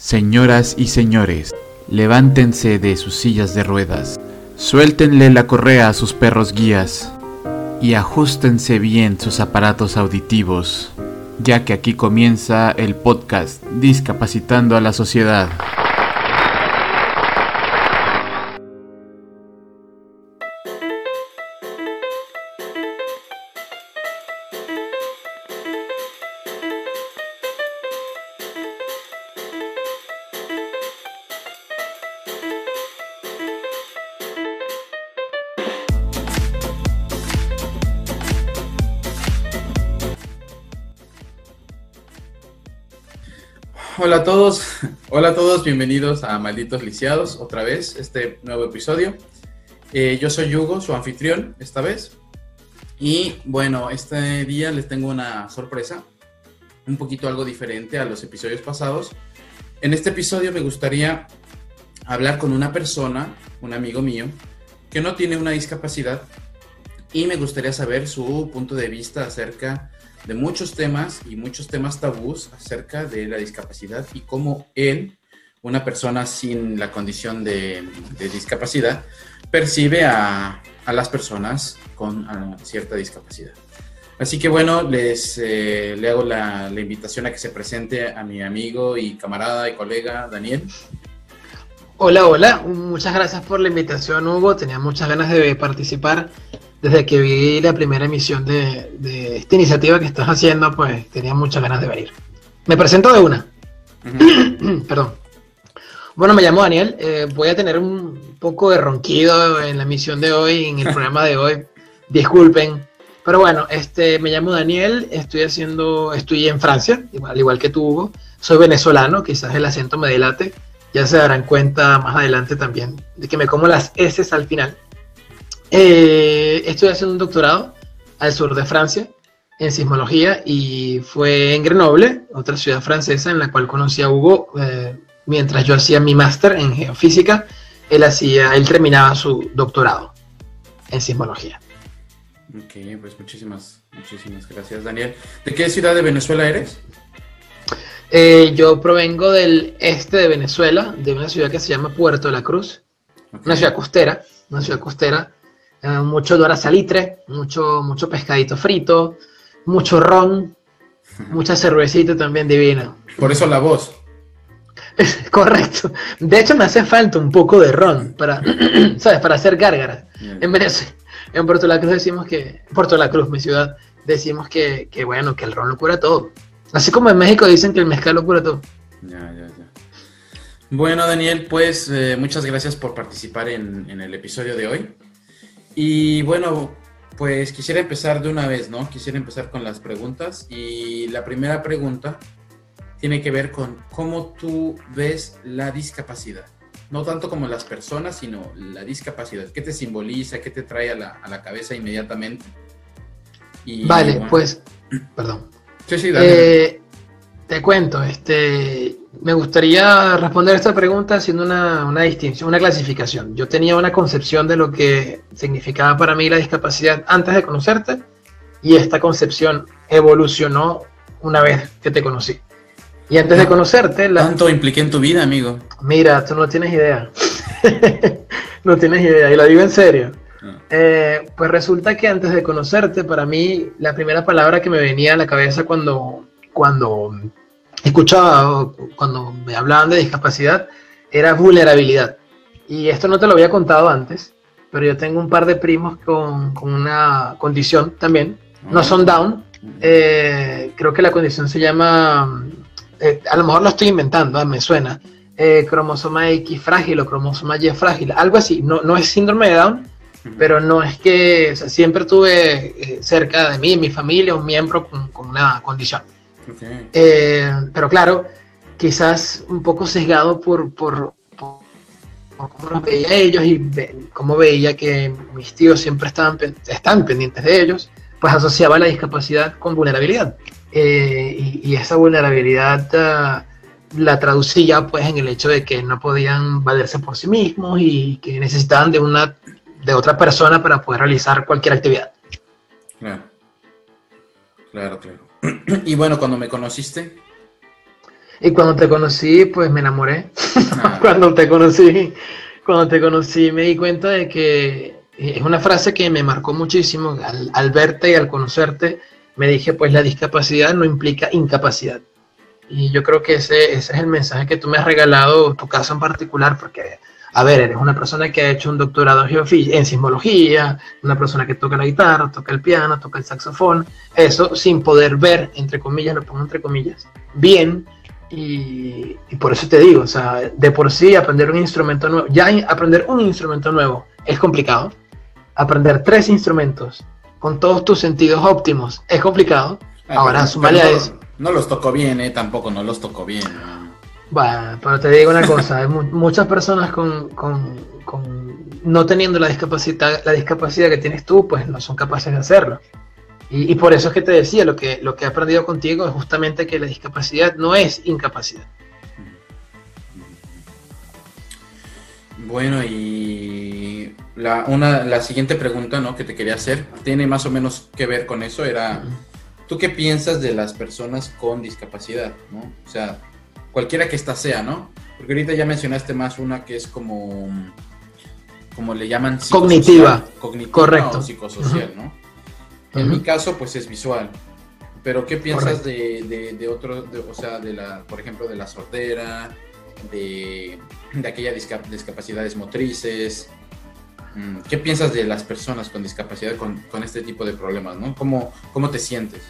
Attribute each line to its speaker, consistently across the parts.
Speaker 1: Señoras y señores, levántense de sus sillas de ruedas, suéltenle la correa a sus perros guías y ajustense bien sus aparatos auditivos, ya que aquí comienza el podcast Discapacitando a la Sociedad.
Speaker 2: Hola a todos, hola a todos, bienvenidos a Malditos Lisiados, otra vez, este nuevo episodio. Eh, yo soy Hugo, su anfitrión, esta vez. Y bueno, este día les tengo una sorpresa, un poquito algo diferente a los episodios pasados. En este episodio me gustaría hablar con una persona, un amigo mío, que no tiene una discapacidad y me gustaría saber su punto de vista acerca de muchos temas y muchos temas tabús acerca de la discapacidad y cómo él, una persona sin la condición de, discapacidad, percibe a, las personas con cierta discapacidad. Así que bueno, les eh, le hago la, invitación a que se presente a mi amigo y camarada y colega Daniel.
Speaker 3: Hola, hola, muchas gracias por la invitación Hugo, tenía muchas ganas de participar desde que vi la primera emisión de, esta iniciativa que estás haciendo, pues tenía muchas ganas de venir. Me presento de una. Perdón. Bueno, me llamo Daniel. Eh, voy a tener un poco de ronquido en la emisión de hoy, en el programa de hoy. Disculpen. Pero bueno, este, me llamo Daniel. Estoy haciendo, estoy en Francia, al igual que tú, Hugo. Soy venezolano, quizás el acento me delate. Ya se darán cuenta más adelante también de que me como las S al final. Eh, estoy haciendo un doctorado al sur de Francia en sismología y fue en Grenoble, otra ciudad francesa en la cual conocí a Hugo eh, mientras yo hacía mi máster en geofísica. Él, hacía, él terminaba su doctorado en sismología.
Speaker 2: Ok, pues muchísimas, muchísimas gracias, Daniel. ¿De qué ciudad de Venezuela eres?
Speaker 3: Eh, yo provengo del este de Venezuela, de una ciudad que se llama Puerto de la Cruz, una ciudad costera, una ciudad costera eh, mucho dora salitre, mucho, mucho pescadito frito, mucho ron, mucha cervecita también divina.
Speaker 2: Por eso la voz.
Speaker 3: Correcto. De hecho, me hace falta un poco de ron para, ¿sabes? Para hacer gárgaras. En Venezuela, en Puerto La Cruz decimos que, Puerto La Cruz, mi ciudad, decimos que, bueno, que el ron lo cura todo. Así como en México dicen que el mezcal lo cura todo. Ya, ya,
Speaker 2: ya. Bueno, Daniel, pues eh, muchas gracias por participar en, en el episodio de hoy. Y bueno, pues quisiera empezar de una vez, ¿no? Quisiera empezar con las preguntas. Y la primera pregunta tiene que ver con cómo tú ves la discapacidad. No tanto como las personas, sino la discapacidad. ¿Qué te simboliza? ¿Qué te trae a la, cabeza inmediatamente?
Speaker 3: vale, pues, perdón. Sí, sí, dale. Eh, te cuento, este, me gustaría responder esta pregunta haciendo una, distinción, una clasificación. Yo tenía una concepción de lo que significaba para mí la discapacidad antes de conocerte y esta concepción evolucionó una vez que te conocí. Y antes de conocerte...
Speaker 2: La... ¿Cuánto impliqué en tu vida, amigo?
Speaker 3: Mira, tú no tienes idea. no tienes idea, y lo digo en serio. Ah. Eh, pues resulta que antes de conocerte, para mí, la primera palabra que me venía a la cabeza cuando, cuando escuchaba cuando me hablaban de discapacidad era vulnerabilidad. Y esto no te lo había contado antes, pero yo tengo un par de primos con, con una condición también. No son down. Eh, creo que la condición se llama, eh, a lo mejor lo estoy inventando, ah, me suena, cromosoma X frágil o cromosoma Y frágil, algo así. No, no es síndrome de Down, pero no es que siempre tuve cerca de mí, mi familia, un miembro con, con una condición. Eh, pero claro, quizás un poco sesgado por, por, cómo los veía ellos y cómo veía que mis tíos siempre estaban, están pendientes de ellos, pues asociaba la discapacidad con vulnerabilidad. Eh, y, esa vulnerabilidad ah, la traducía pues en el hecho de que no podían valerse por sí mismos y que necesitaban de una de otra persona para poder realizar cualquier actividad.
Speaker 2: Claro, claro, claro. y bueno, cuando me conociste.
Speaker 3: Y cuando te conocí, pues me enamoré. Ah. cuando te conocí, cuando te conocí me di cuenta de que es una frase que me marcó muchísimo. Al, verte y al conocerte, me dije, pues la discapacidad no implica incapacidad. Y yo creo que ese, ese es el mensaje que tú me has regalado, tu caso en particular, porque a ver, eres una persona que ha hecho un doctorado en sismología, una persona que toca la guitarra, toca el piano, toca el saxofón, eso sin poder ver, entre comillas, lo pongo entre comillas, bien, y, por eso te digo, o sea, de por sí aprender un instrumento nuevo, ya aprender un instrumento nuevo es complicado, aprender tres instrumentos con todos tus sentidos óptimos es complicado, ah, ahora sumale a eso.
Speaker 2: No los tocó bien, eh, tampoco no los tocó bien.
Speaker 3: Bueno, pero te digo una cosa, muchas personas con, no teniendo la discapacidad, la discapacidad que tienes tú, pues no son capaces de hacerlo. Y, por eso es que te decía, lo que, lo que he aprendido contigo es justamente que la discapacidad no es incapacidad.
Speaker 2: Bueno, y la, una, la siguiente pregunta ¿no? que te quería hacer tiene más o menos que ver con eso, era, ¿tú qué piensas de las personas con discapacidad? ¿no? O sea, cualquiera que ésta sea, ¿no? Porque ahorita ya mencionaste más una que es como, como le llaman
Speaker 3: cognitiva,
Speaker 2: cognitiva correcto, o psicosocial, ¿no? En mi caso, pues es visual. Pero ¿qué piensas de, de, otro, o sea, de la, por ejemplo, de la sordera, de, de aquellas discapacidades motrices? Mm, ¿Qué piensas de las personas con discapacidad con, con este tipo de problemas, ¿no? ¿Cómo, ¿Cómo te sientes?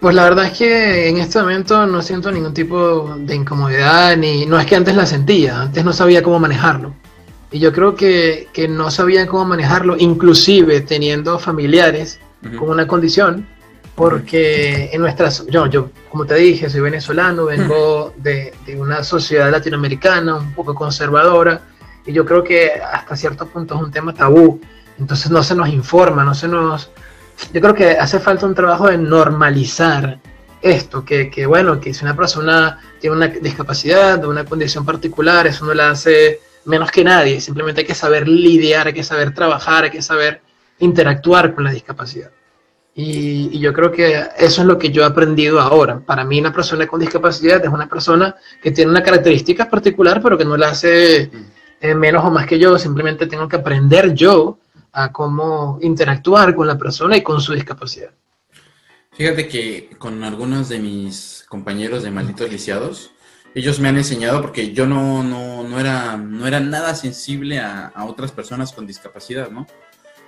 Speaker 3: Pues la verdad es que en este momento no siento ningún tipo de incomodidad, ni no es que antes la sentía, antes no sabía cómo manejarlo. Y yo creo que, que no sabía cómo manejarlo, inclusive teniendo familiares con una condición, porque en nuestras, yo, yo como te dije, soy venezolano, vengo de, de, una sociedad latinoamericana un poco conservadora, y yo creo que hasta cierto punto es un tema tabú, entonces no se nos informa, no se nos yo creo que hace falta un trabajo de normalizar esto, que, que, bueno, que si una persona tiene una discapacidad o una condición particular, eso no la hace menos que nadie, simplemente hay que saber lidiar, hay que saber trabajar, hay que saber interactuar con la discapacidad. Y, yo creo que eso es lo que yo he aprendido ahora. Para mí una persona con discapacidad es una persona que tiene una característica particular, pero que no la hace eh, menos o más que yo, simplemente tengo que aprender yo a cómo interactuar con la persona y con su discapacidad.
Speaker 2: Fíjate que con algunos de mis compañeros de malditos lisiados, ellos me han enseñado porque yo no, no, no, era, no era nada sensible a, a, otras personas con discapacidad, ¿no?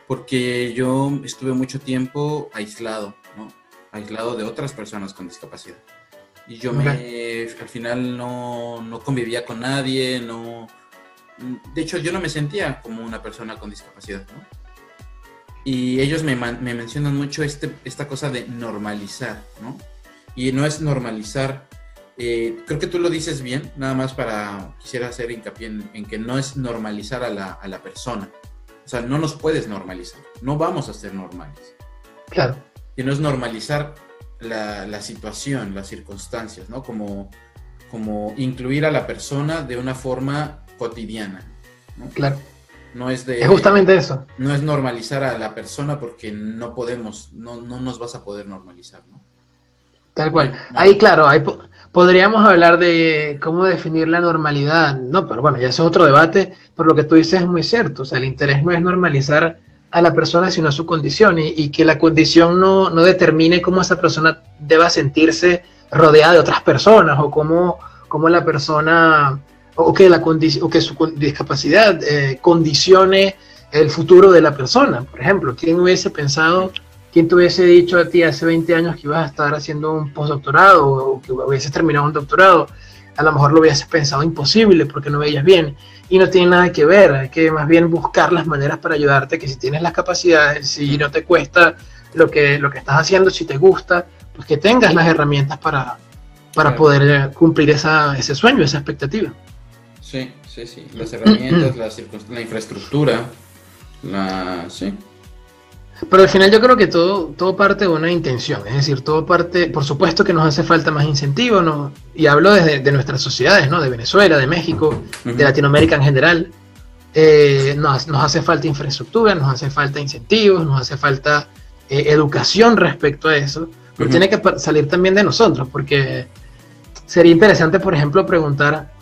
Speaker 2: Porque yo estuve mucho tiempo aislado, ¿no? Aislado de otras personas con discapacidad. Y yo me, al final no, no convivía con nadie, no, de hecho, yo no me sentía como una persona con discapacidad, ¿no? Y ellos me, mencionan mucho este, esta cosa de normalizar, ¿no? Y no es normalizar, eh, creo que tú lo dices bien, nada más para, quisiera hacer hincapié en, que no es normalizar a la, persona. O sea, no nos puedes normalizar, no vamos a ser normales.
Speaker 3: Claro.
Speaker 2: Y no es normalizar la, la situación, las circunstancias, ¿no? Como, como incluir a la persona de una forma cotidiana.
Speaker 3: Claro.
Speaker 2: No es de.
Speaker 3: Es justamente eso.
Speaker 2: No es normalizar a la persona porque no podemos, no, no nos vas a poder normalizar, ¿no?
Speaker 3: Tal cual. Ahí, claro, ahí podríamos hablar de cómo definir la normalidad, ¿no? Pero bueno, ya es otro debate, pero lo que tú dices es muy cierto. O sea, el interés no es normalizar a la persona, sino su condición, y, y que la condición no, no, determine cómo esa persona deba sentirse rodeada de otras personas o cómo, cómo la persona o que, la o que su discapacidad eh, condicione el futuro de la persona. Por ejemplo, ¿quién hubiese pensado, quién te hubiese dicho a ti hace 20 años que ibas a estar haciendo un postdoctorado o que hubieses terminado un doctorado? A lo mejor lo hubieses pensado imposible porque no veías bien. Y no tiene nada que ver, hay que más bien buscar las maneras para ayudarte, que si tienes las capacidades, si no te cuesta lo que, lo que estás haciendo, si te gusta, pues que tengas las herramientas para, para poder cumplir esa, ese sueño, esa expectativa.
Speaker 2: Sí, sí, sí. Las herramientas, la, la infraestructura, la... Sí.
Speaker 3: Pero al final yo creo que todo, todo parte de una intención, es decir, todo parte, por supuesto que nos hace falta más incentivo, ¿no? y hablo desde de nuestras sociedades, ¿no? de Venezuela, de México, de Latinoamérica en general, eh, nos, nos, hace falta infraestructura, nos hace falta incentivos, nos hace falta eh, educación respecto a eso, pero tiene que salir también de nosotros, porque sería interesante, por ejemplo, preguntar,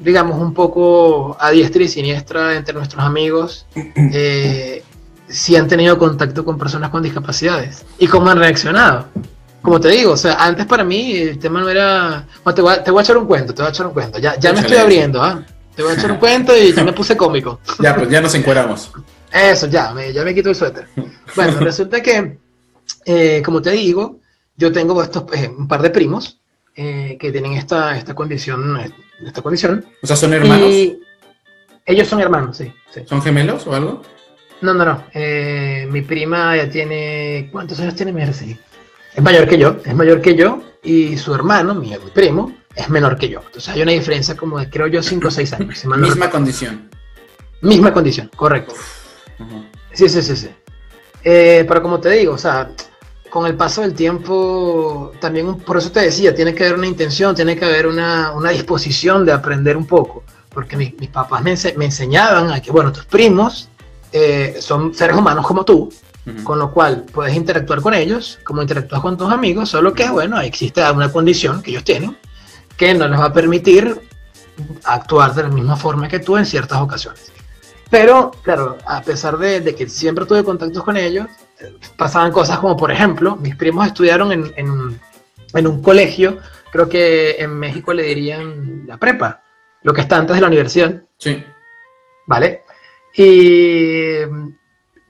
Speaker 3: digamos, un poco a diestra y siniestra entre nuestros amigos eh, si han tenido contacto con personas con discapacidades y cómo han reaccionado. Como te digo, o sea, antes para mí el tema no era... te, voy a, echar un cuento, te voy a echar un cuento. Ya, ya me estoy abriendo, ¿ah? Te voy a echar un cuento y ya me puse cómico.
Speaker 2: Ya, pues ya nos encueramos.
Speaker 3: Eso, ya, me, ya me quito el suéter. Bueno, resulta que, eh, como te digo, yo tengo estos, eh, un par de primos eh, que tienen esta, esta condición, esta condición.
Speaker 2: O sea, ¿son hermanos?
Speaker 3: ellos son hermanos, sí,
Speaker 2: ¿Son gemelos o algo?
Speaker 3: No, no, no. mi prima ya tiene... ¿Cuántos años tiene Mercy? es mayor que yo, es mayor que yo, y su hermano, mi, primo, es menor que yo. Entonces hay una diferencia como de, creo yo, 5 o 6 años.
Speaker 2: Misma condición.
Speaker 3: Misma condición, correcto. Sí, sí, sí, sí. Eh, pero como te digo, o sea, con el paso del tiempo, también, por eso te decía, tiene que haber una intención, tiene que haber una, una disposición de aprender un poco. Porque mis, mis papás me, me, enseñaban a que, bueno, tus primos eh, son seres humanos como tú, con lo cual puedes interactuar con ellos como interactúas con tus amigos, solo que, bueno, existe una condición que ellos tienen que no les va a permitir actuar de la misma forma que tú en ciertas ocasiones. Pero, claro, a pesar de, que siempre tuve contactos con ellos, pasaban cosas como, por ejemplo, mis primos estudiaron en, en, en un colegio, creo que en México le dirían la prepa, lo que está antes de la universidad.
Speaker 2: Sí.
Speaker 3: ¿Vale? Y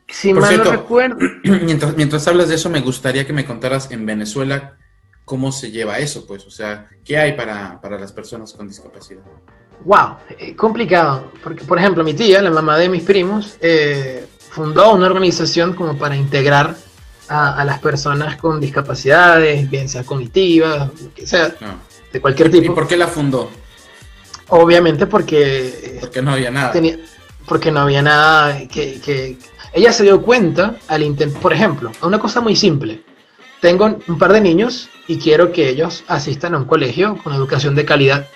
Speaker 3: si mal no recuerdo.
Speaker 2: Mientras, mientras hablas de eso, me gustaría que me contaras en Venezuela cómo se lleva eso, pues, o sea, ¿qué hay para, las personas con discapacidad?
Speaker 3: Wow, eh, complicado, porque por ejemplo mi tía, la mamá de mis primos, eh, fundó una organización como para integrar a, las personas con discapacidades, bien sea cognitivas, lo que sea, ah. de cualquier tipo.
Speaker 2: ¿Y por qué la fundó?
Speaker 3: Obviamente porque...
Speaker 2: Porque no había nada.
Speaker 3: porque no había nada que ella se dio cuenta al intentar, por ejemplo, una cosa muy simple. Tengo un par de niños y quiero que ellos asistan a un colegio con educación de calidad.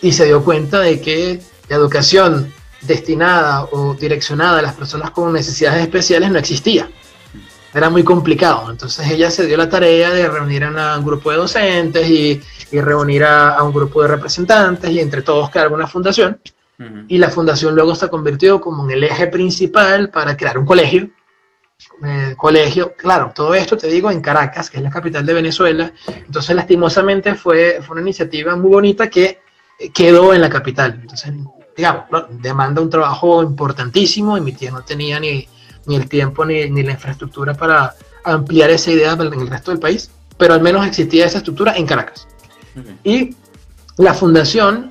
Speaker 3: Y se dio cuenta de que la educación destinada o direccionada a las personas con necesidades especiales no existía. Era muy complicado. Entonces ella se dio la tarea de reunir a un grupo de docentes y, reunir a, a, un grupo de representantes y entre todos crear una fundación y la fundación luego se convirtió como en el eje principal para crear un colegio. Eh, colegio, claro, todo esto te digo en Caracas, que es la capital de Venezuela. Entonces, lastimosamente, fue, fue una iniciativa muy bonita que eh, quedó en la capital. Entonces, digamos, demanda un trabajo importantísimo y mi tía no tenía ni, ni el tiempo ni, ni, la infraestructura para ampliar esa idea en el resto del país, pero al menos existía esa estructura en Caracas. Y la fundación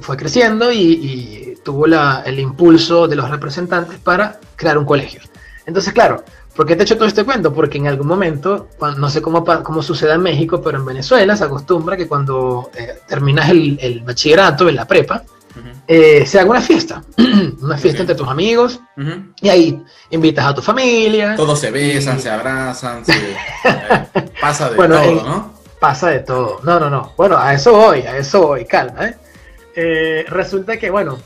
Speaker 3: fue creciendo y, tuvo el impulso de los representantes para crear un colegio. Entonces, claro, ¿por qué te he hecho todo este cuento? Porque en algún momento, no sé cómo, cómo sucede en México, pero en Venezuela se acostumbra que cuando eh, terminas el, bachillerato, en la prepa, eh, se haga una fiesta, una fiesta entre tus amigos, y ahí invitas a tu familia.
Speaker 2: Todos se besan, se abrazan, se, eh, pasa de todo, ¿no?
Speaker 3: Pasa de todo. No, no, no. Bueno, a eso voy, a eso voy, calma, ¿eh? Eh, resulta que, bueno,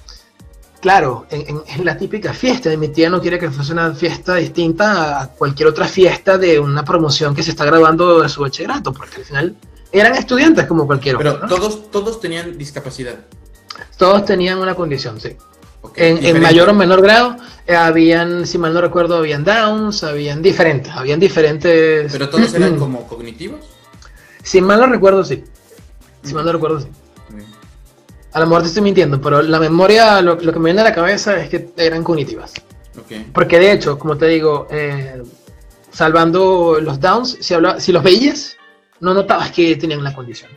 Speaker 3: claro, en, la típica fiesta de mi tía no quiere que fuese una fiesta distinta a cualquier otra fiesta de una promoción que se está grabando de su bachillerato, porque al final eran estudiantes como cualquier
Speaker 2: otro. Pero todos, todos tenían discapacidad.
Speaker 3: Todos tenían una condición, sí. en, mayor o menor grado, eh, habían, si mal no recuerdo, habían downs, habían diferentes, habían diferentes.
Speaker 2: ¿Pero todos eran como cognitivos?
Speaker 3: Si mal no recuerdo, sí. Si mal no recuerdo, sí. A lo mejor te estoy mintiendo, pero la memoria, lo, que me viene a la cabeza es que eran cognitivas. Porque de hecho, como te digo, eh, salvando los downs, si, si los veías, no notabas que tenían la condición.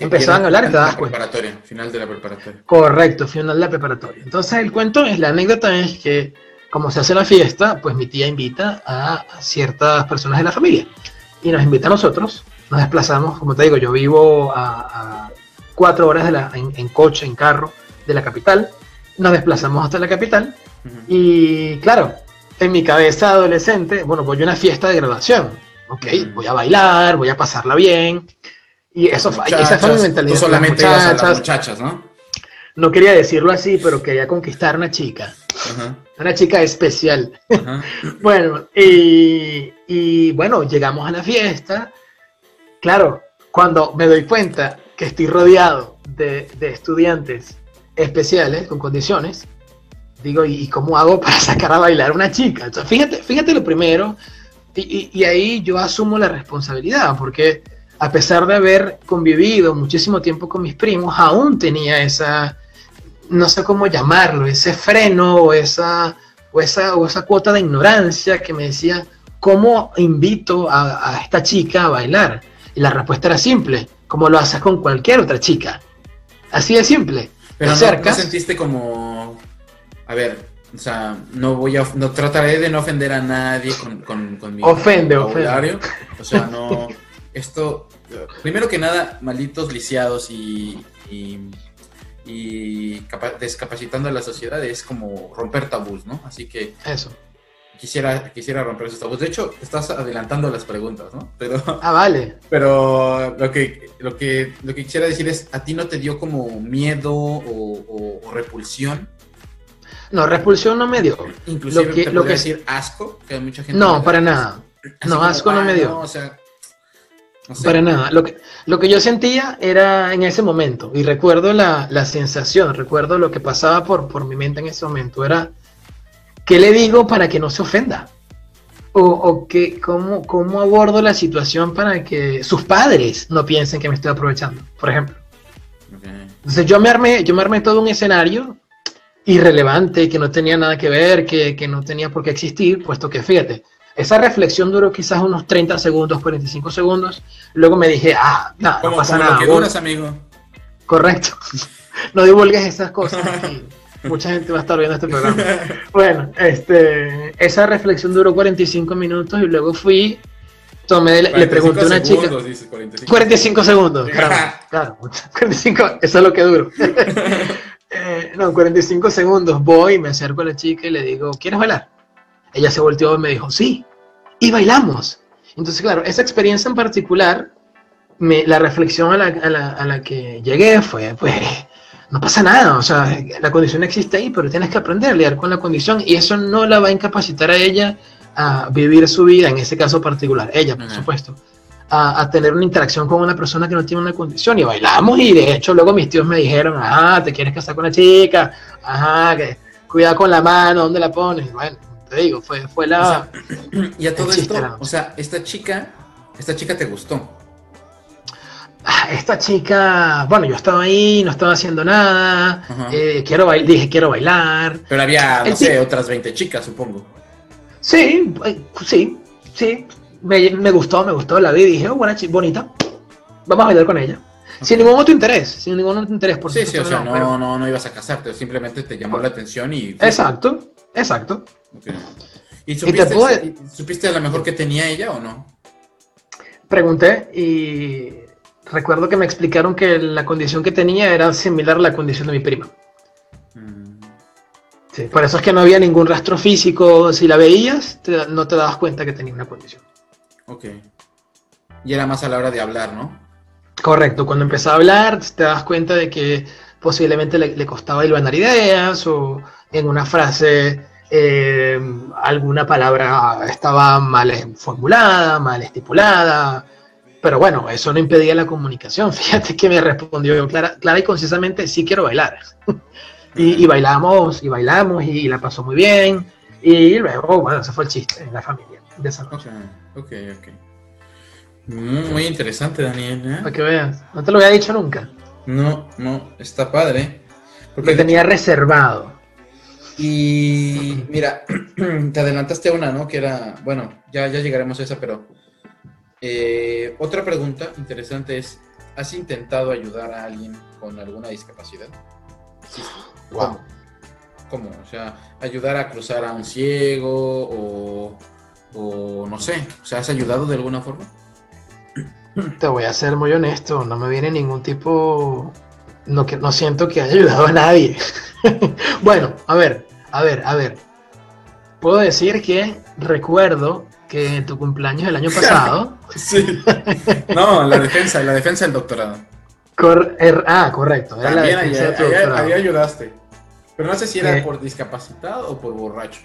Speaker 3: Empezaban a hablar y te das
Speaker 2: cuenta. Preparatoria, final de la preparatoria.
Speaker 3: Correcto, final de la preparatoria. Entonces el cuento es, la anécdota es que como se hace la fiesta, pues mi tía invita a ciertas personas de la familia y nos invita a nosotros. Nos desplazamos, como te digo, yo vivo a cuatro horas de la, en, coche, en carro de la capital. Nos desplazamos hasta la capital y claro, en mi cabeza adolescente, bueno, voy a una fiesta de graduación, ok, voy a bailar, voy a pasarla bien. Y eso esa fue mi mentalidad.
Speaker 2: Tú solamente a las muchachas, ¿no?
Speaker 3: No quería decirlo así, pero quería conquistar una chica. Una chica especial. bueno, y, y bueno, llegamos a la fiesta. Claro, cuando me doy cuenta que estoy rodeado de, estudiantes especiales con condiciones, digo, ¿y cómo hago para sacar a bailar a una chica? fíjate, fíjate lo primero, y, y, ahí yo asumo la responsabilidad, porque a pesar de haber convivido muchísimo tiempo con mis primos, aún tenía esa, no sé cómo llamarlo, ese freno o esa, o esa, o esa cuota de ignorancia que me decía, ¿cómo invito a, esta chica a bailar? Y la respuesta era simple, como lo haces con cualquier otra chica. Así de simple.
Speaker 2: Pero no, sentiste como, a ver, o sea, no voy a, no trataré de no ofender a nadie con, con, mi
Speaker 3: ofende, vocabulario.
Speaker 2: O sea, no, esto, primero que nada, malditos lisiados y, y, y descapacitando a la sociedad es como romper tabús, ¿no? Así que...
Speaker 3: Eso
Speaker 2: quisiera, quisiera romper esos tabús. De hecho, estás adelantando las preguntas, ¿no? Pero,
Speaker 3: ah, vale.
Speaker 2: Pero lo que, lo, que, lo que quisiera decir es, ¿a ti no te dio como miedo o, repulsión?
Speaker 3: No, repulsión no me dio.
Speaker 2: Inclusive lo que, te lo que decir asco, que mucha gente...
Speaker 3: No, para nada. no, asco no me dio.
Speaker 2: o sea,
Speaker 3: Para nada. Lo que, lo que yo sentía era en ese momento, y recuerdo la, la sensación, recuerdo lo que pasaba por, por mi mente en ese momento, era ¿Qué le digo para que no se ofenda? O, o que, ¿cómo, ¿cómo, abordo la situación para que sus padres no piensen que me estoy aprovechando, por ejemplo? Entonces yo me, armé, yo me armé todo un escenario irrelevante, que no tenía nada que ver, que, que no tenía por qué existir, puesto que fíjate, esa reflexión duró quizás unos 30 segundos, 45 segundos. Luego me dije, ah, nada, no pasa nada.
Speaker 2: Lo que amigo.
Speaker 3: Correcto. no divulgues esas cosas. Mucha gente va a estar viendo este programa. Bueno, este, esa reflexión duró 45 minutos y luego fui, tomé, le pregunté a una chica. 45. segundos, claro, 45, eso es lo que duro. eh, no, 45 segundos, voy, me acerco a la chica y le digo, ¿quieres bailar? Ella se volteó y me dijo, sí, y bailamos. Entonces, claro, esa experiencia en particular, me, la reflexión a la, a, la, a la que llegué fue, pues, no pasa nada, o sea, la condición existe ahí, pero tienes que aprender a lidiar con la condición y eso no la va a incapacitar a ella a vivir su vida, en ese caso particular, ella, por supuesto, a, tener una interacción con una persona que no tiene una condición y bailamos y de hecho luego mis tíos me dijeron, ajá, te quieres casar con una chica, ajá, que cuidado con la mano, ¿dónde la pones? Bueno, te digo, fue, fue la...
Speaker 2: y a todo esto, o sea, esta chica, esta chica te gustó.
Speaker 3: Ah, esta chica, bueno, yo estaba ahí, no estaba haciendo nada, eh, quiero dije quiero bailar.
Speaker 2: Pero había, no sé, otras 20 chicas, supongo.
Speaker 3: Sí, eh, sí, sí, me, gustó, me gustó, la vi y dije, oh, buena chica, bonita, vamos a bailar con ella. Sin ningún otro interés, sin ningún otro interés,
Speaker 2: por Sí, sí, o sea, no, no, no, ibas a casarte, simplemente te llamó la atención y...
Speaker 3: Exacto, exacto.
Speaker 2: ¿Y, supiste, supiste a lo mejor que tenía ella o no?
Speaker 3: Pregunté y recuerdo que me explicaron que la condición que tenía era similar a la condición de mi prima. Mm. Sí, por eso es que no había ningún rastro físico. Si la veías, no te dabas cuenta que tenía una condición.
Speaker 2: Ok. Y era más a la hora de hablar, ¿no?
Speaker 3: Correcto. Cuando empezaba a hablar, te das cuenta de que posiblemente le, costaba iluminar ideas o en una frase eh, alguna palabra estaba mal formulada, mal estipulada pero bueno, eso no impedía la comunicación. Fíjate que me respondió clara, clara y concisamente, sí quiero bailar. y, bailamos, y bailamos, y la pasó muy bien. Y luego, bueno, ese fue el chiste en la familia de esa noche.
Speaker 2: Ok, ok, Muy, interesante, Daniel. ¿eh?
Speaker 3: Para que veas. No te lo había dicho nunca.
Speaker 2: No, no, está padre.
Speaker 3: Porque tenía reservado.
Speaker 2: Y mira, te adelantaste una, ¿no? Que era, bueno, ya, ya llegaremos a esa, pero eh, otra pregunta interesante es, ¿has intentado ayudar a alguien con alguna discapacidad?
Speaker 3: Sí. Wow.
Speaker 2: ¿Cómo? O sea, ayudar a cruzar a un ciego o, o no sé, o sea, ¿has ayudado de alguna forma?
Speaker 3: Te voy a ser muy honesto, no me viene ningún tipo, no, que, no siento que haya ayudado a nadie. bueno, a ver, a ver, a ver. Puedo decir que recuerdo que tu cumpleaños del año pasado.
Speaker 2: sí. No, la defensa, la defensa del doctorado.
Speaker 3: Er, ah, correcto.
Speaker 2: También ahí, ayudaste. Pero no sé si era eh, por discapacitado o por borracho.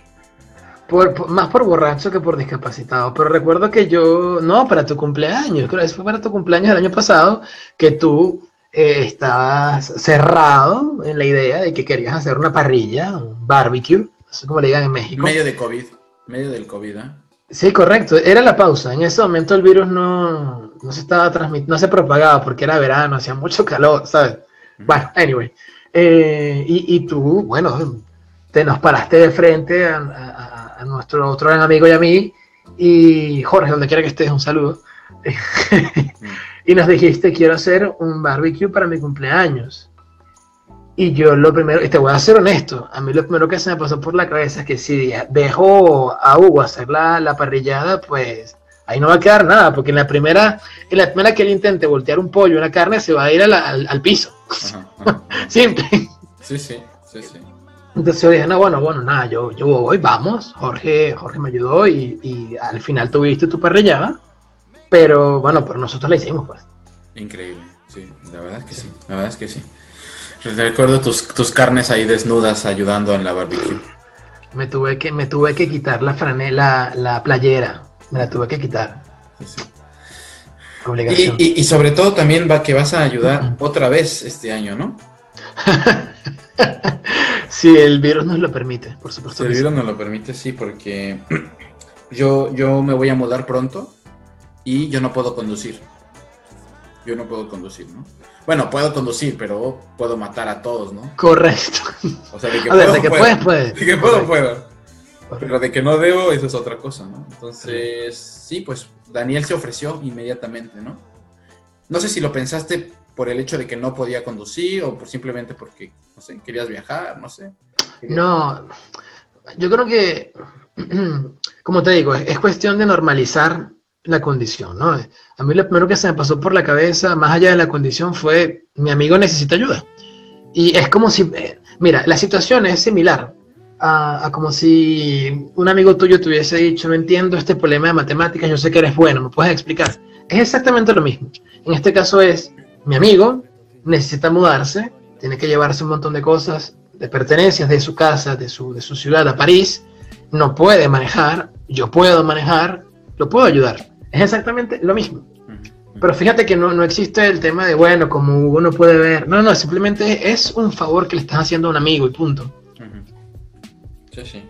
Speaker 3: Por, más por borracho que por discapacitado. Pero recuerdo que yo, no, para tu cumpleaños, creo que fue para tu cumpleaños del año pasado, que tú eh, estabas cerrado en la idea de que querías hacer una parrilla, barbecue, no sé cómo le digan en México.
Speaker 2: Medio de COVID, medio del COVID, ¿eh?
Speaker 3: Sí, correcto, era la pausa. En ese momento el virus no, no se estaba transmitiendo, no se propagaba porque era verano, hacía mucho calor, ¿sabes? Bueno, anyway. Eh, y, y, tú, bueno, te nos paraste de frente a, a, a, nuestro otro gran amigo y a mí, y Jorge, donde quiera que estés, un saludo. y nos dijiste, quiero hacer un barbecue para mi cumpleaños. Y yo lo primero, y te voy a ser honesto, a mí lo primero que se me pasó por la cabeza es que si dejo a Hugo hacer la, la parrillada, pues ahí no va a quedar nada, porque en la primera, en la primera que él intente voltear un pollo, una carne, se va a ir al, al, al piso. Ajá, ajá. Simple.
Speaker 2: Sí, sí, sí, sí.
Speaker 3: Entonces yo dije, no, bueno, bueno, nada, yo, yo voy, vamos. Jorge, Jorge me ayudó y, y al final tuviste tu parrillada, pero bueno, pero nosotros la hicimos, pues.
Speaker 2: Increíble, sí, la verdad es que sí, la verdad es que sí. Recuerdo tus, tus carnes ahí desnudas ayudando en la barbecue.
Speaker 3: Me tuve que, me tuve que quitar la franela, la playera, me la tuve que quitar.
Speaker 2: Sí, sí. Obligación. Y, y, y, sobre todo también va que vas a ayudar uh -huh. otra vez este año, ¿no?
Speaker 3: si el virus nos lo permite, por supuesto.
Speaker 2: Si el virus sí. nos lo permite, sí, porque yo, yo me voy a mudar pronto y yo no puedo conducir. Yo no puedo conducir, ¿no? Bueno, puedo conducir, pero puedo matar a todos, ¿no?
Speaker 3: Correcto.
Speaker 2: O sea, de que
Speaker 3: a
Speaker 2: puedo,
Speaker 3: ver, de que
Speaker 2: puedo.
Speaker 3: puedes, puedes.
Speaker 2: De que puedo, puedo. Pero de que no debo, eso es otra cosa, ¿no? Entonces, sí, pues Daniel se ofreció inmediatamente, ¿no? No sé si lo pensaste por el hecho de que no podía conducir o por simplemente porque, no sé, querías viajar, no sé.
Speaker 3: No, yo creo que, como te digo, es cuestión de normalizar la condición, ¿no? A mí lo primero que se me pasó por la cabeza, más allá de la condición, fue mi amigo necesita ayuda. Y es como si, mira, la situación es similar a, a, como si un amigo tuyo te hubiese dicho, no entiendo este problema de matemáticas, yo sé que eres bueno, ¿me puedes explicar? Es exactamente lo mismo. En este caso es, mi amigo necesita mudarse, tiene que llevarse un montón de cosas, de pertenencias de su casa, de su, de su ciudad a París, no puede manejar, yo puedo manejar, lo puedo ayudar. Es exactamente lo mismo. Pero fíjate que no, no existe el tema de, bueno, como Hugo no puede ver. No, no, simplemente es un favor que le estás haciendo a un amigo y punto.
Speaker 2: Sí, sí.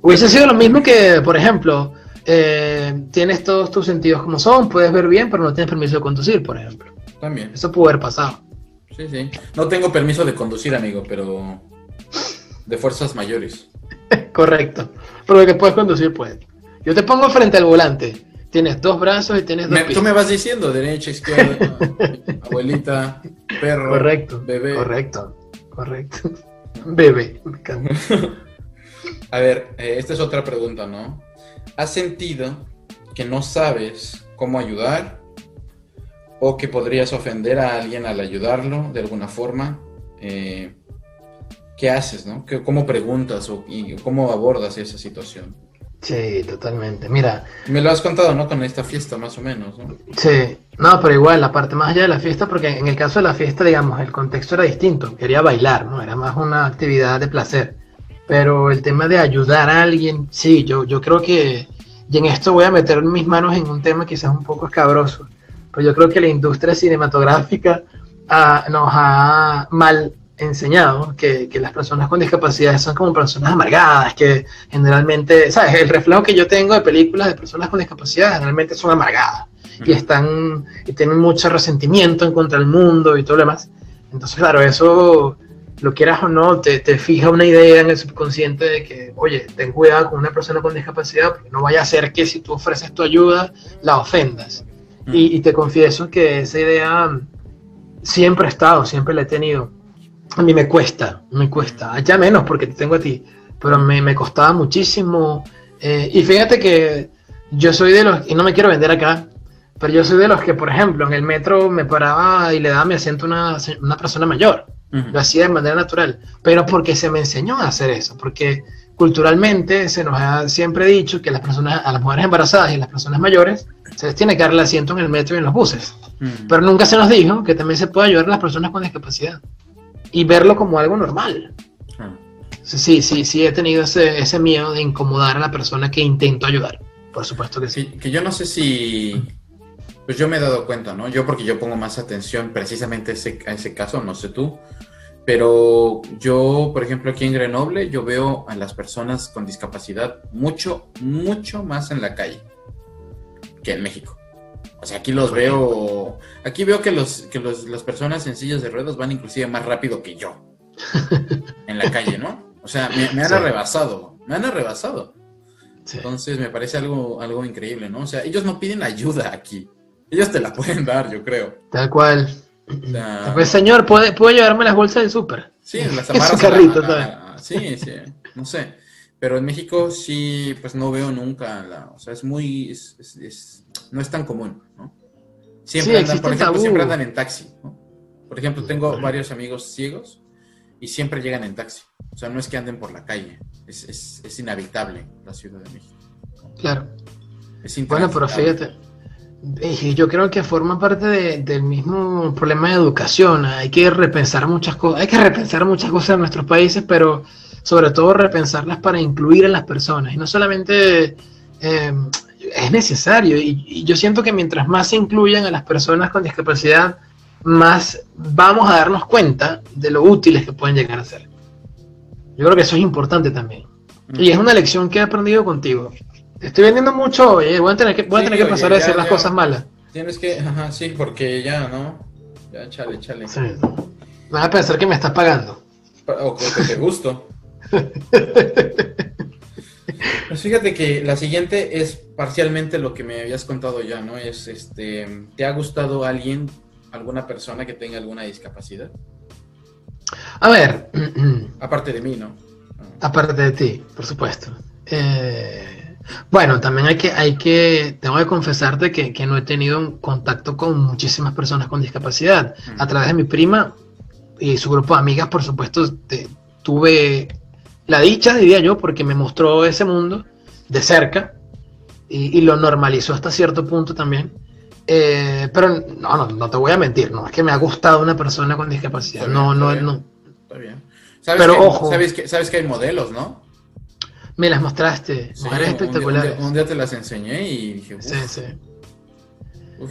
Speaker 3: Hubiese sido lo mismo que, por ejemplo, eh, tienes todos tus sentidos como son, puedes ver bien, pero no tienes permiso de conducir, por ejemplo.
Speaker 2: También.
Speaker 3: Eso pudo haber pasado.
Speaker 2: Sí, sí. No tengo permiso de conducir, amigo, pero de fuerzas mayores.
Speaker 3: Correcto. Pero de que puedes conducir, puedes. Yo te pongo frente al volante. Tienes dos brazos y tienes dos
Speaker 2: me, Tú me vas diciendo derecha, izquierda, abuelita, perro,
Speaker 3: correcto,
Speaker 2: bebé.
Speaker 3: Correcto, correcto. Bebé, me encanta.
Speaker 2: A ver, eh, esta es otra pregunta, ¿no? ¿Has sentido que no sabes cómo ayudar o que podrías ofender a alguien al ayudarlo de alguna forma? Eh, ¿Qué haces, no? ¿Cómo preguntas o y cómo abordas esa situación?
Speaker 3: Sí, totalmente. Mira.
Speaker 2: Me lo has contado, ¿no? Con esta fiesta, más o menos, ¿no?
Speaker 3: Sí. No, pero igual, la parte más allá de la fiesta, porque en el caso de la fiesta, digamos, el contexto era distinto. Quería bailar, ¿no? Era más una actividad de placer. Pero el tema de ayudar a alguien, sí, yo, yo creo que. Y en esto voy a meter mis manos en un tema quizás un poco escabroso. Pero yo creo que la industria cinematográfica ah, nos ha mal enseñado que, que, las personas con discapacidades son como personas amargadas, que generalmente, ¿sabes? El reflejo que yo tengo de películas de personas con discapacidad generalmente son amargadas y están y tienen mucho resentimiento en contra del mundo y todo lo demás. Entonces, claro, eso, lo quieras o no, te, te fija una idea en el subconsciente de que, oye, ten cuidado con una persona con discapacidad porque no vaya a ser que si tú ofreces tu ayuda, la ofendas. Mm. Y, y te confieso que esa idea siempre ha estado, siempre la he tenido a mí me cuesta, me cuesta, ya menos porque te tengo a ti, pero me, me costaba muchísimo. Eh, y fíjate que yo soy de los, y no me quiero vender acá, pero yo soy de los que, por ejemplo, en el metro me paraba y le daba mi asiento a una, una persona mayor. Uh -huh. Lo hacía de manera natural, pero porque se me enseñó a hacer eso, porque culturalmente se nos ha siempre dicho que las personas, a las mujeres embarazadas y a las personas mayores se les tiene que dar el asiento en el metro y en los buses. Uh -huh. Pero nunca se nos dijo que también se puede ayudar a las personas con discapacidad y verlo como algo normal. Ah. Sí, sí, sí he tenido ese, ese, miedo de incomodar a la persona que intento ayudar. Por supuesto que sí.
Speaker 2: Que, que yo no sé si, pues yo me he dado cuenta, ¿no? Yo porque yo pongo más atención precisamente a ese, a ese caso, no sé tú, pero yo, por ejemplo, aquí en Grenoble, yo veo a las personas con discapacidad mucho, mucho más en la calle que en México. O sea, aquí los veo, aquí veo que, los, que los, las personas en sillas de ruedas van inclusive más rápido que yo en la calle, ¿no? O sea, me, han arrebasado, me han arrebasado. Entonces me parece algo, algo increíble, ¿no? O sea, ellos no piden ayuda aquí. Ellos te la pueden dar, yo creo.
Speaker 3: Tal cual. pues señor, ¿puede, ¿puedo llevarme las bolsas del súper?
Speaker 2: Sí, las amarras. carrito, sí, sí, no sé. Pero en México sí, pues no veo nunca, la, o sea, es muy, es, no es tan común, ¿no? Siempre andan, por ejemplo, siempre andan en taxi, ¿no? Por ejemplo, tengo varios amigos ciegos y siempre llegan en taxi. O sea, no es que anden por la calle, es, es, es inhabitable la Ciudad de México.
Speaker 3: Claro. Es bueno, pero fíjate, yo creo que forma parte del mismo problema de educación. Hay que repensar muchas cosas, hay que repensar muchas cosas en nuestros países, pero sobre todo repensarlas para incluir a las personas. Y no solamente eh, es necesario. Y, yo siento que mientras más se incluyan a las personas con discapacidad, más vamos a darnos cuenta de lo útiles que pueden llegar a ser. Yo creo que eso es importante también. Y es una lección que he aprendido contigo. Estoy vendiendo mucho hoy, voy a tener que, voy a tener que pasar a hacer las cosas malas.
Speaker 2: Tienes que, ajá, sí, porque ya, ¿no? Ya, chale, chale. Sí.
Speaker 3: Van a pensar que me estás pagando.
Speaker 2: O que te gusto. pues fíjate que la siguiente es parcialmente lo que me habías contado ya, ¿no? Es, este, ¿te ha gustado alguien, alguna persona que tenga alguna discapacidad?
Speaker 3: A ver.
Speaker 2: Aparte de mí, ¿no?
Speaker 3: Aparte de ti, por supuesto. Eh, bueno, también hay que, hay que, tengo que confesarte que, que no he tenido contacto con muchísimas personas con discapacidad. A través de mi prima y su grupo de amigas, por supuesto, tuve la dicha, diría yo, porque me mostró ese mundo de cerca y, lo normalizó hasta cierto punto también. Eh, pero no, no, no te voy a mentir, no es que me ha gustado una persona con discapacidad. no, no, no. Está
Speaker 2: bien. ¿Sabes pero ojo. Sabes que, sabes que hay modelos, ¿no?
Speaker 3: Me las mostraste, mujeres espectaculares.
Speaker 2: Un día, te las enseñé y dije,
Speaker 3: Sí, sí.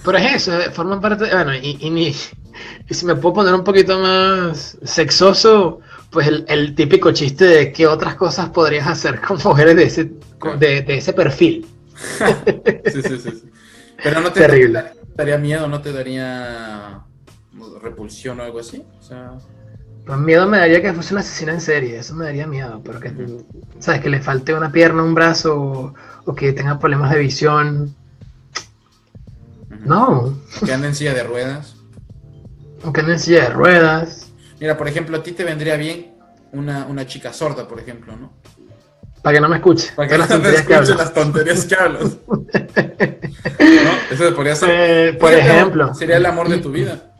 Speaker 3: Pero es eso, eh, forman parte, bueno, y, y, si me puedo poner un poquito más sexoso, pues el, típico chiste de qué otras cosas podrías hacer con mujeres de ese, de, ese perfil.
Speaker 2: sí, sí, sí, Pero no te, Terrible. daría miedo, no te daría repulsión o algo así. O sea...
Speaker 3: Pues miedo me daría que fuese una asesina en serie, eso me daría miedo, pero que, ¿sabes? Que le falte una pierna, un brazo, o, que tenga problemas de visión. No.
Speaker 2: Que ande en silla de ruedas.
Speaker 3: O que ande en silla de ruedas.
Speaker 2: Mira, por ejemplo, a ti te vendría bien una, una chica sorda, por ejemplo, ¿no?
Speaker 3: Para que no me escuche.
Speaker 2: Para que no me escuche las tonterías que hablas. ¿No? Eso podría ser.
Speaker 3: Eh, por ejemplo.
Speaker 2: Sería el amor de tu vida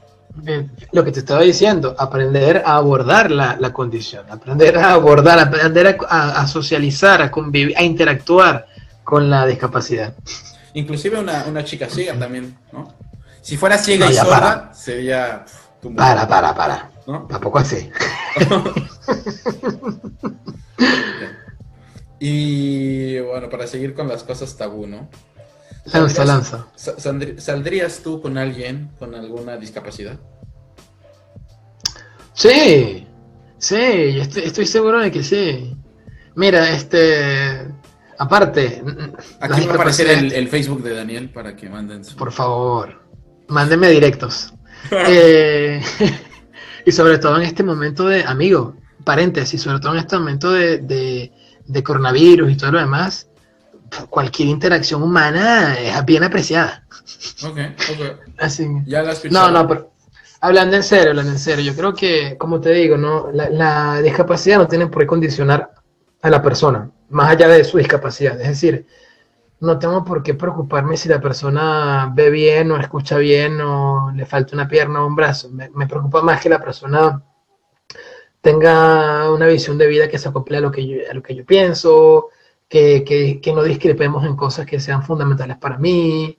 Speaker 3: lo que te estaba diciendo, aprender a abordar la, condición, aprender a abordar, aprender a, socializar, a convivir, a interactuar con la discapacidad.
Speaker 2: Inclusive una, chica ciega también, ¿no? Si fuera ciega y sorda, sería...
Speaker 3: Para, para, para. ¿No? Tampoco así.
Speaker 2: y bueno, para seguir con las cosas tabú, ¿no?
Speaker 3: Lanza, lanza.
Speaker 2: ¿Saldrías tú con alguien con alguna discapacidad?
Speaker 3: Sí, sí, estoy, seguro de que sí. Mira, este. Aparte.
Speaker 2: Aquí va a aparecer el, Facebook de Daniel para que manden.
Speaker 3: Por favor, mándenme directos. Eh, y sobre todo en este momento de. Amigo, paréntesis, sobre todo en este momento de coronavirus y todo lo demás cualquier interacción humana es bien apreciada.
Speaker 2: Ok, ok.
Speaker 3: Así. Ya la No, no, pero hablando en serio, hablando en serio, yo creo que, como te digo, no, la, discapacidad no tiene por qué condicionar a la persona, más allá de su discapacidad. Es decir, no tengo por qué preocuparme si la persona ve bien o escucha bien o le falta una pierna o un brazo. Me, me preocupa más que la persona tenga una visión de vida que se acople a lo que yo, a lo que yo pienso, que, que, no discrepemos en cosas que sean fundamentales para mí,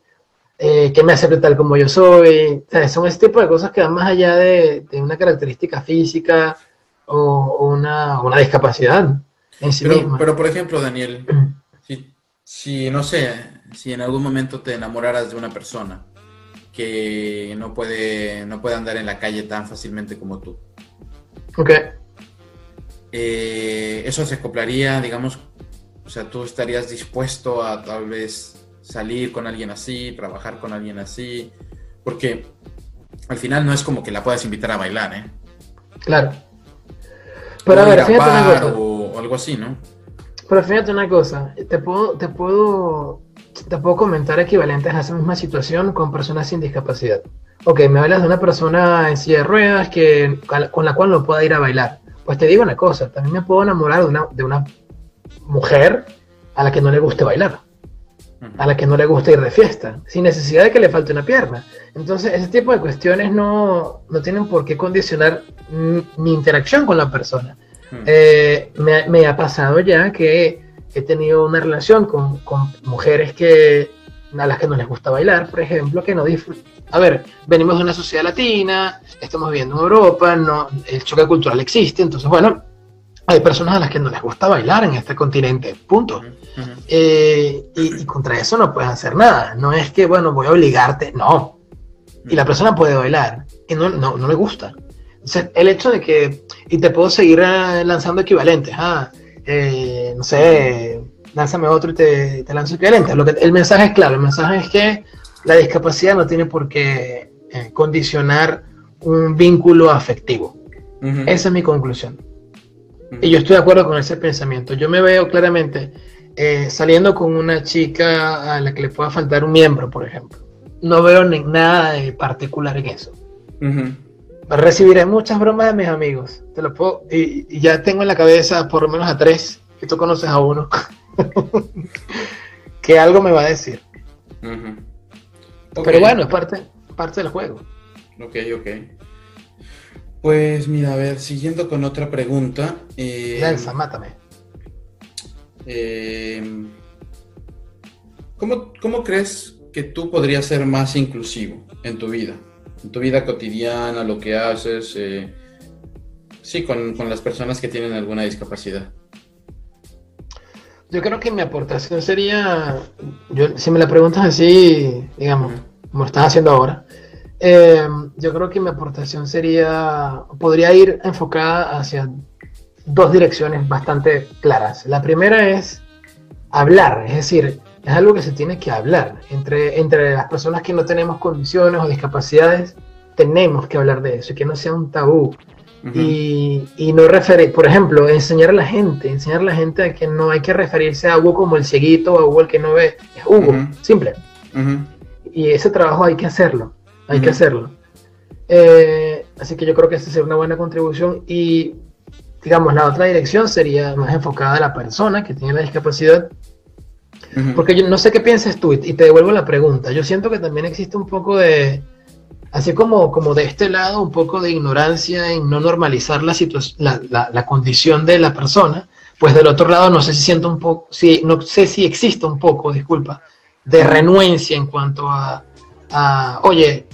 Speaker 3: eh, que me acepte tal como yo soy. son ese tipo de cosas que van más allá de, de una característica física o, una, una, discapacidad en sí
Speaker 2: pero,
Speaker 3: misma.
Speaker 2: Pero, por ejemplo, Daniel, si, no sé, si en algún momento te enamoraras de una persona que no puede, no puede andar en la calle tan fácilmente como tú.
Speaker 3: Ok.
Speaker 2: Eh, eso se acoplaría, digamos, o sea, tú estarías dispuesto a tal vez salir con alguien así, trabajar con alguien así, porque al final no es como que la puedas invitar a bailar, ¿eh?
Speaker 3: Claro.
Speaker 2: Pero a ver, fíjate una cosa. O, algo así, ¿no?
Speaker 3: Pero fíjate una cosa, te puedo, te puedo, te puedo comentar equivalentes a esa misma situación con personas sin discapacidad. Ok, me hablas de una persona en silla de ruedas que, con la cual no pueda ir a bailar. Pues te digo una cosa, también me puedo enamorar de una, de una mujer a la que no le guste bailar, a la que no le guste ir de fiesta, sin necesidad de que le falte una pierna. Entonces, ese tipo de cuestiones no, no tienen por qué condicionar mi, interacción con la persona. Eh, me, me, ha pasado ya que he tenido una relación con, con mujeres que a las que no les gusta bailar, por ejemplo, que no disfrutan. A ver, venimos de una sociedad latina, estamos viviendo en Europa, no, el choque cultural existe, entonces, bueno, hay personas a las que no les gusta bailar en este continente, punto. Eh, y, contra eso no puedes hacer nada. No es que, bueno, voy a obligarte, no. Y la persona puede bailar y no, no, no le gusta. Entonces, el hecho de que, y te puedo seguir eh, lanzando equivalentes, ah, eh, no sé, lánzame otro y te, te lanzo equivalentes. Lo que, el mensaje es claro, el mensaje es que la discapacidad no tiene por qué condicionar un vínculo afectivo. Esa es mi conclusión. Y yo estoy de acuerdo con ese pensamiento. Yo me veo claramente eh, saliendo con una chica a la que le pueda faltar un miembro, por ejemplo. No veo nada de particular en eso. Recibiré muchas bromas de mis amigos. Te lo puedo, y, ya tengo en la cabeza por lo menos a tres, que tú conoces a uno, que algo me va a decir. Pero bueno, es parte, parte del juego.
Speaker 2: Ok, ok. Pues mira, a ver, siguiendo con otra pregunta.
Speaker 3: Eh, mátame.
Speaker 2: Eh, ¿cómo, crees que tú podrías ser más inclusivo en tu vida? En tu vida cotidiana, lo que haces, eh, sí, con, las personas que tienen alguna discapacidad.
Speaker 3: Yo creo que mi aportación sería, yo, si me la preguntas así, digamos, como estás haciendo ahora, eh, yo creo que mi aportación sería, podría ir enfocada hacia dos direcciones bastante claras. La primera es hablar, es decir, es algo que se tiene que hablar. Entre, entre las personas que no tenemos condiciones o discapacidades, tenemos que hablar de eso, y que no sea un tabú. y, y, no referir, por ejemplo, enseñar a la gente, enseñar a la gente a que no hay que referirse a Hugo como el cieguito o a Hugo el que no ve, es Hugo, simple. Y ese trabajo hay que hacerlo hay que hacerlo. Eh, así que yo creo que esa sería una buena contribución y digamos la otra dirección sería más enfocada a la persona que tiene la discapacidad. Porque yo no sé qué piensas tú y te devuelvo la pregunta. Yo siento que también existe un poco de, así como, como de este lado, un poco de ignorancia en no normalizar la, la, la, condición de la persona. Pues del otro lado no sé si siento un poco, si, no sé si existe un poco, disculpa, de renuencia en cuanto a, a oye,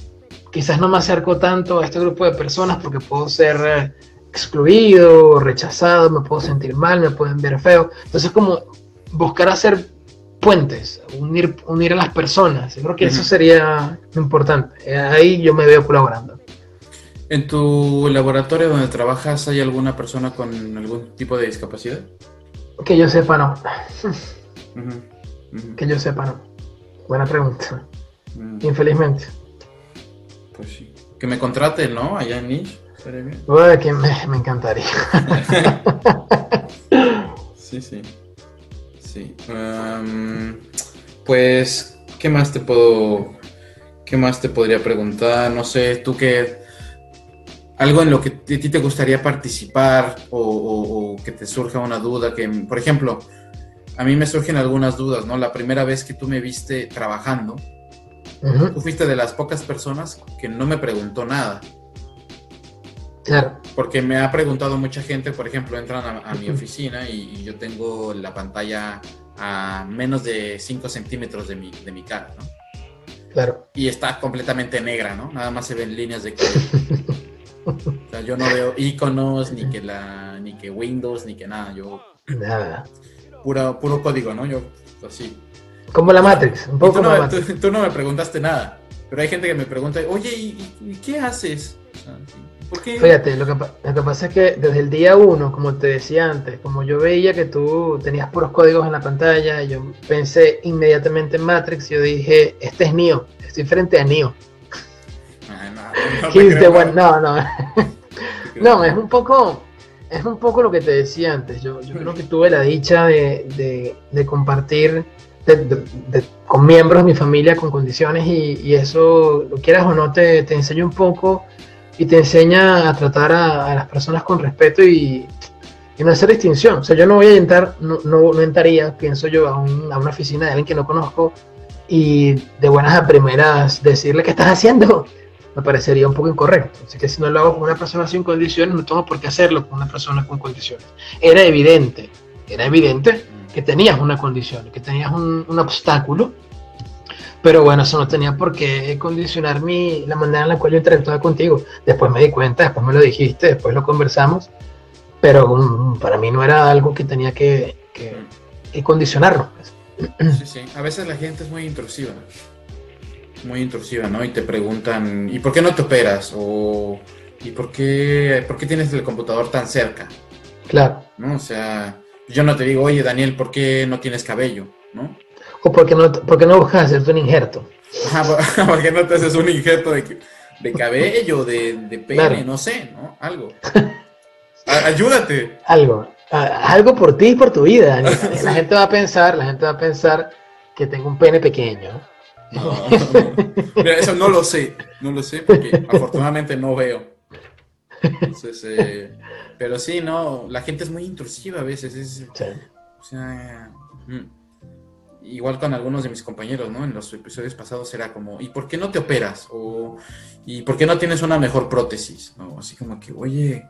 Speaker 3: quizás no me acerco tanto a este grupo de personas porque puedo ser eh, excluido, rechazado, me puedo sentir mal, me pueden ver feo. Entonces, como buscar hacer puentes, unir, unir a las personas. Yo creo que eso sería importante. Eh, ahí yo me veo colaborando.
Speaker 2: ¿En tu laboratorio donde trabajas hay alguna persona con algún tipo de discapacidad?
Speaker 3: Que yo sepa, no. Que yo sepa, no. Buena pregunta. Mm. Infelizmente.
Speaker 2: Pues sí. Que me contrate, ¿no? Allá en Niche.
Speaker 3: Bueno, que me, encantaría.
Speaker 2: sí, sí. Sí. pues, ¿qué más te puedo. ¿Qué más te podría preguntar? No sé, tú qué. Algo en lo que a ti te gustaría participar o, que te surja una duda. Que, por ejemplo, a mí me surgen algunas dudas, ¿no? La primera vez que tú me viste trabajando, Tú fuiste de las pocas personas que no me preguntó nada.
Speaker 3: Claro.
Speaker 2: Porque me ha preguntado mucha gente, por ejemplo, entran a, mi oficina y, yo tengo la pantalla a menos de 5 centímetros de mi, de mi cara, ¿no?
Speaker 3: Claro.
Speaker 2: Y está completamente negra, ¿no? Nada más se ven líneas de código. o sea, yo no veo iconos, ni que la, ni que Windows, ni que nada. Yo.
Speaker 3: Nada.
Speaker 2: Puro, puro código, ¿no? Yo, así.
Speaker 3: Como la Matrix, un poco
Speaker 2: tú,
Speaker 3: no,
Speaker 2: Tú, no me preguntaste nada. Pero hay gente que me pregunta, oye, ¿y, qué haces?
Speaker 3: ¿Por qué? Fíjate, lo que, lo que pasa es que desde el día uno, como te decía antes, como yo veía que tú tenías puros códigos en la pantalla, yo pensé inmediatamente en Matrix y yo dije, este es Neo, estoy frente a Neo. no, no. no, es un poco, es un poco lo que te decía antes. Yo, yo creo que tuve la dicha de, de, compartir con miembros de mi familia con condiciones y, eso, lo quieras o no, te, te, enseña un poco y te enseña a tratar a, las personas con respeto y, y, no hacer distinción. O sea, yo no voy a entrar, no, no, entraría, pienso yo, a, a una oficina de alguien que no conozco y de buenas a primeras decirle qué estás haciendo me parecería un poco incorrecto. Así que si no lo hago con una persona sin condiciones, no tengo por qué hacerlo con una persona con condiciones. Era evidente, era evidente que tenías una condición, que tenías un, obstáculo, pero bueno, eso no tenía por qué condicionar mi, la manera en la cual yo interactuaba contigo. Después me di cuenta, después me lo dijiste, después lo conversamos, pero para mí no era algo que tenía que, que condicionarlo.
Speaker 2: Sí, sí, a veces la gente es muy intrusiva muy intrusiva, ¿no? Y te preguntan, ¿y por qué no te operas? O ¿y por qué, por qué tienes el computador tan cerca?
Speaker 3: Claro.
Speaker 2: ¿No? O sea, yo no te digo, oye, Daniel, ¿por qué no tienes cabello? ¿No?
Speaker 3: O por qué no, por no buscas hacerte un injerto.
Speaker 2: ¿por qué no te haces un injerto de, de cabello, de, de pene, no sé, ¿no? Algo. Ayúdate.
Speaker 3: Algo. Algo por ti y por tu vida. La gente va a pensar, la gente va a pensar que tengo un pene pequeño.
Speaker 2: No, eso no lo sé, no lo sé porque afortunadamente no veo. Entonces, eh, pero sí, no, la gente es muy intrusiva a veces. O sea, mm, igual con algunos de mis compañeros, ¿no? En los episodios pasados era como, ¿y por qué no te operas? O, ¿y por qué no tienes una mejor prótesis? ¿no? Así como que, oye,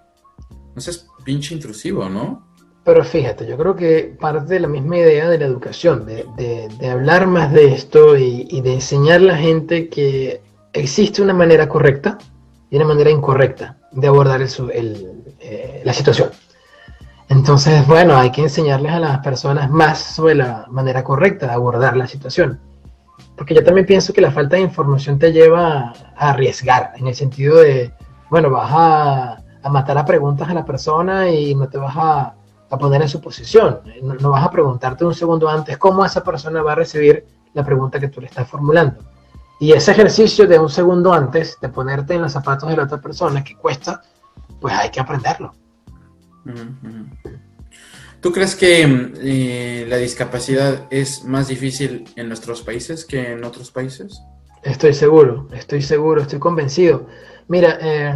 Speaker 2: no seas pinche intrusivo, ¿no?
Speaker 3: Pero fíjate, yo creo que parte de la misma idea de la educación, de, hablar más de esto y, de enseñar a la gente que existe una manera correcta y una manera incorrecta de abordar eh, la situación. Entonces, bueno, hay que enseñarles a las personas más sobre la manera correcta de abordar la situación. Porque yo también pienso que la falta de información te lleva a arriesgar, en el sentido de, bueno, vas a, matar a preguntas a la persona y no te vas a a poner en su posición. No, vas a preguntarte un segundo antes cómo esa persona va a recibir la pregunta que tú le estás formulando. Y ese ejercicio de un segundo antes, de ponerte en los zapatos de la otra persona, que cuesta, pues hay que aprenderlo.
Speaker 2: ¿Tú crees que eh, la discapacidad es más difícil en nuestros países que en otros países?
Speaker 3: Estoy seguro, estoy seguro, estoy convencido. Mira, eh,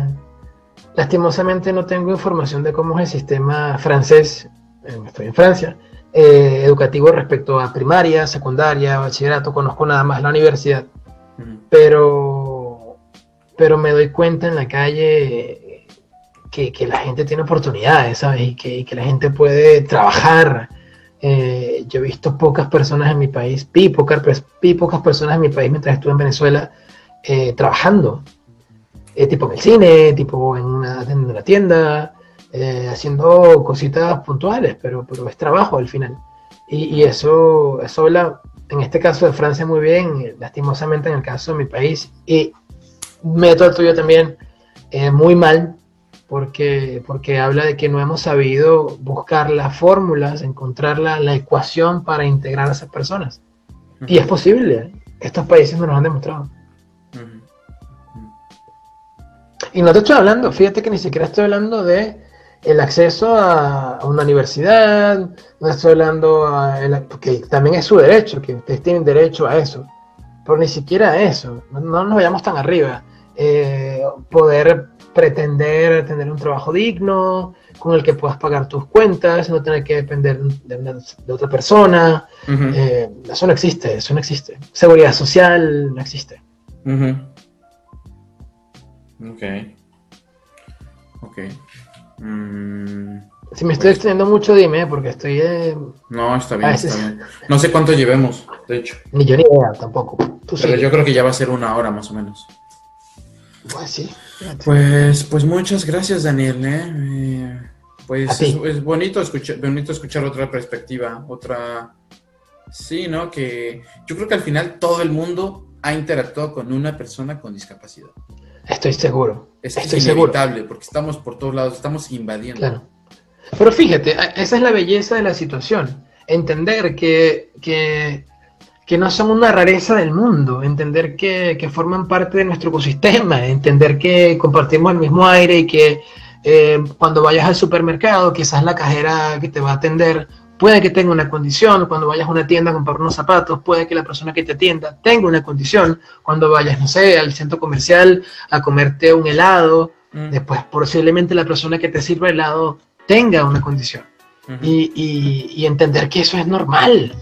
Speaker 3: Lastimosamente no tengo información de cómo es el sistema francés, eh, estoy en Francia, educativo respecto a primaria, secundaria, bachillerato, conozco nada más la universidad, pero, pero me doy cuenta en la calle que, la gente tiene oportunidades, ¿sabes? Y que, la gente puede trabajar. Eh, yo he visto pocas personas en mi país, vi pocas, vi pocas personas en mi país mientras estuve en Venezuela trabajando eh, tipo en el cine, tipo en una, tienda, eh, haciendo cositas puntuales, pero, pero es trabajo al final. Y, eso, eso habla, en este caso de Francia muy bien, lastimosamente en el caso de mi país, y meto al tuyo también eh, muy mal, porque, porque habla de que no hemos sabido buscar las fórmulas, encontrar la, la ecuación para integrar a esas personas. Y es posible, estos países nos lo han demostrado. Y no te estoy hablando, fíjate que ni siquiera estoy hablando de el acceso a, una universidad, no estoy hablando a porque también es su derecho, que ustedes tienen derecho a eso, pero ni siquiera a eso, no, nos vayamos tan arriba. Eh, poder pretender tener un trabajo digno, con el que puedas pagar tus cuentas, no tener que depender de, otra persona. Eh, eso no existe, eso no existe. Seguridad social no existe.
Speaker 2: Ok. Ok. Mm,
Speaker 3: si me estoy extendiendo mucho, dime, porque estoy. Eh,
Speaker 2: no, está bien, está bien. No sé cuánto llevemos, de hecho.
Speaker 3: Ni yo ni idea tampoco.
Speaker 2: Pero yo creo que ya va a ser una hora más o menos.
Speaker 3: Pues sí.
Speaker 2: Pues, pues muchas gracias, Daniel. ¿eh? eh pues es, bonito, escuchar, bonito escuchar otra perspectiva, otra. Sí, ¿no? Que yo creo que al final todo el mundo ha interactuado con una persona con discapacidad.
Speaker 3: Estoy seguro.
Speaker 2: Es,
Speaker 3: Estoy
Speaker 2: es
Speaker 3: seguro.
Speaker 2: inevitable porque estamos por todos lados, estamos invadiendo.
Speaker 3: Claro. Pero fíjate, esa es la belleza de la situación. Entender que, que, que no son una rareza del mundo, entender que, que forman parte de nuestro ecosistema, entender que compartimos el mismo aire y que eh, cuando vayas al supermercado, quizás la cajera que te va a atender puede que tenga una condición, cuando vayas a una tienda a comprar unos zapatos, puede que la persona que te atienda tenga una condición, cuando vayas, no sé, al centro comercial a comerte un helado,
Speaker 2: Mm,
Speaker 3: después posiblemente la persona que te sirva helado tenga una condición. Y- y entender que eso es normal,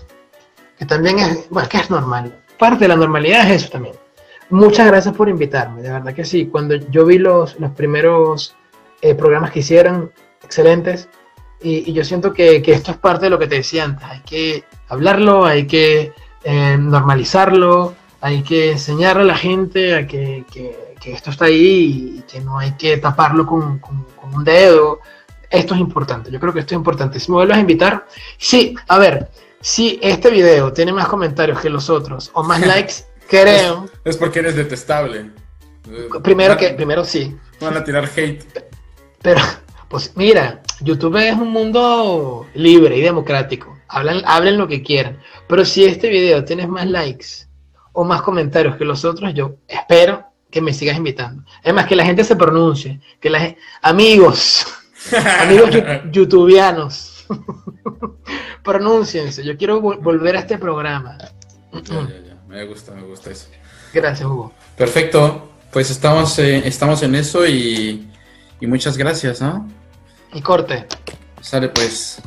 Speaker 3: que también es, bueno, que es normal, parte de la normalidad es eso también. Muchas gracias por invitarme, de verdad que sí, cuando yo vi los, los primeros eh, programas que hicieron, excelentes, y, yo siento que, que esto es parte de lo que te decía antes, hay que hablarlo, hay que eh, normalizarlo, hay que enseñar a la gente a que, que- esto está ahí y que no hay que taparlo con, con- un dedo. Esto es importante, yo creo que esto es importante. Si vuelves a invitar, sí, a ver, si este video tiene más comentarios que los otros o más likes, creo,
Speaker 2: Es porque eres detestable.
Speaker 3: Primero que, primero sí,
Speaker 2: Van a tirar hate.
Speaker 3: Pero, pues mira, YouTube es un mundo libre y democrático. Hablan, hablen lo que quieran. Pero si este video tienes más likes o más comentarios que los otros, yo espero que me sigas invitando. Es más, que la gente se pronuncie. Que la gen- amigos, amigos youtubianos, pronúnciense. Yo quiero vol- volver a este programa.
Speaker 2: Ya, ya, ya. Me gusta, me gusta eso.
Speaker 3: Gracias, Hugo.
Speaker 2: Perfecto. Pues estamos, eh, estamos en eso y, y muchas gracias, ¿no?
Speaker 3: Y corte.
Speaker 2: Sale pues.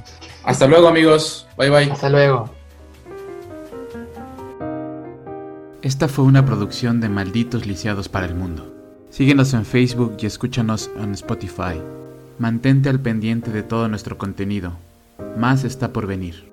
Speaker 2: Hasta luego, amigos. Bye, bye.
Speaker 3: Hasta luego.
Speaker 1: Esta fue una producción de Malditos Lisiados para el Mundo. Síguenos en Facebook y escúchanos en Spotify. Mantente al pendiente de todo nuestro contenido. Más está por venir.